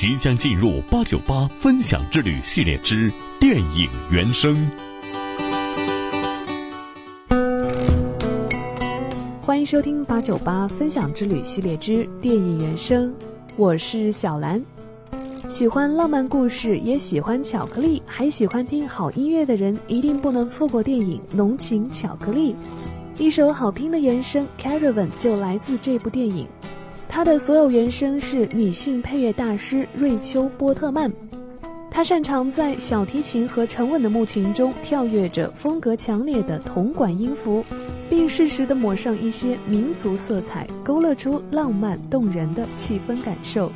即将进入八九八分享之旅系列之电影原声。欢迎收听八九八分享之旅系列之电影原声，我是小兰。喜欢浪漫故事，也喜欢巧克力，还喜欢听好音乐的人，一定不能错过电影《浓情巧克力》。一首好听的原声《Caravan》就来自这部电影。他的所有原声是女性配乐大师瑞秋·波特曼，她擅长在小提琴和沉稳的木琴中跳跃着风格强烈的铜管音符，并适时地抹上一些民族色彩，勾勒出浪漫动人的气氛感受。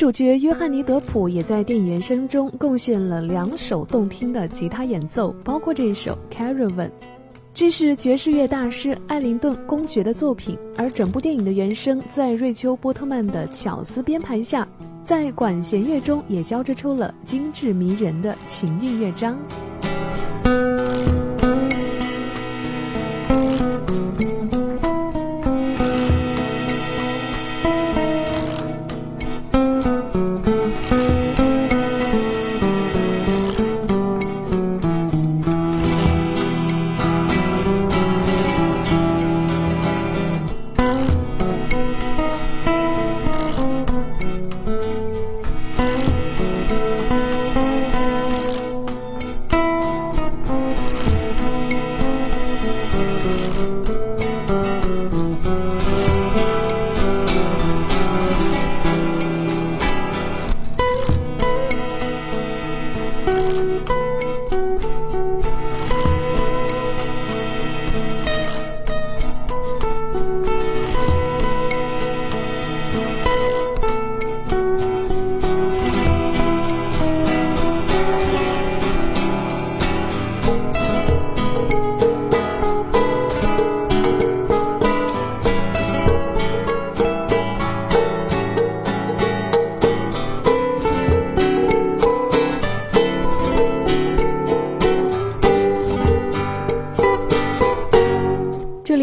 主角约翰尼·德普也在电影原声中贡献了两首动听的吉他演奏，包括这首《Caravan》，这是爵士乐大师艾灵顿公爵的作品。而整部电影的原声在瑞秋·波特曼的巧思编排下，在管弦乐中也交织出了精致迷人的情韵乐章。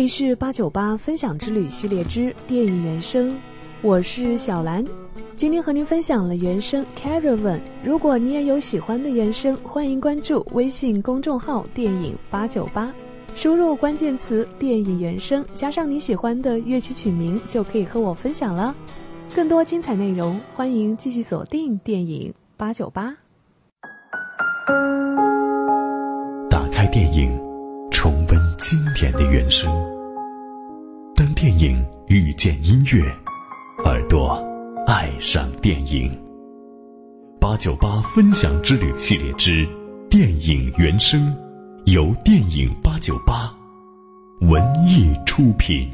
是八九八分享之旅系列之电影原声，我是小兰。今天和您分享了原声《Caravan》。如果你也有喜欢的原声，欢迎关注微信公众号“电影八九八”，输入关键词“电影原声”，加上你喜欢的乐曲曲名，就可以和我分享了。更多精彩内容，欢迎继续锁定电影八九八。打开电影，重温经典的原声。电影遇见音乐，耳朵爱上电影。八九八分享之旅系列之电影原声，由电影八九八文艺出品。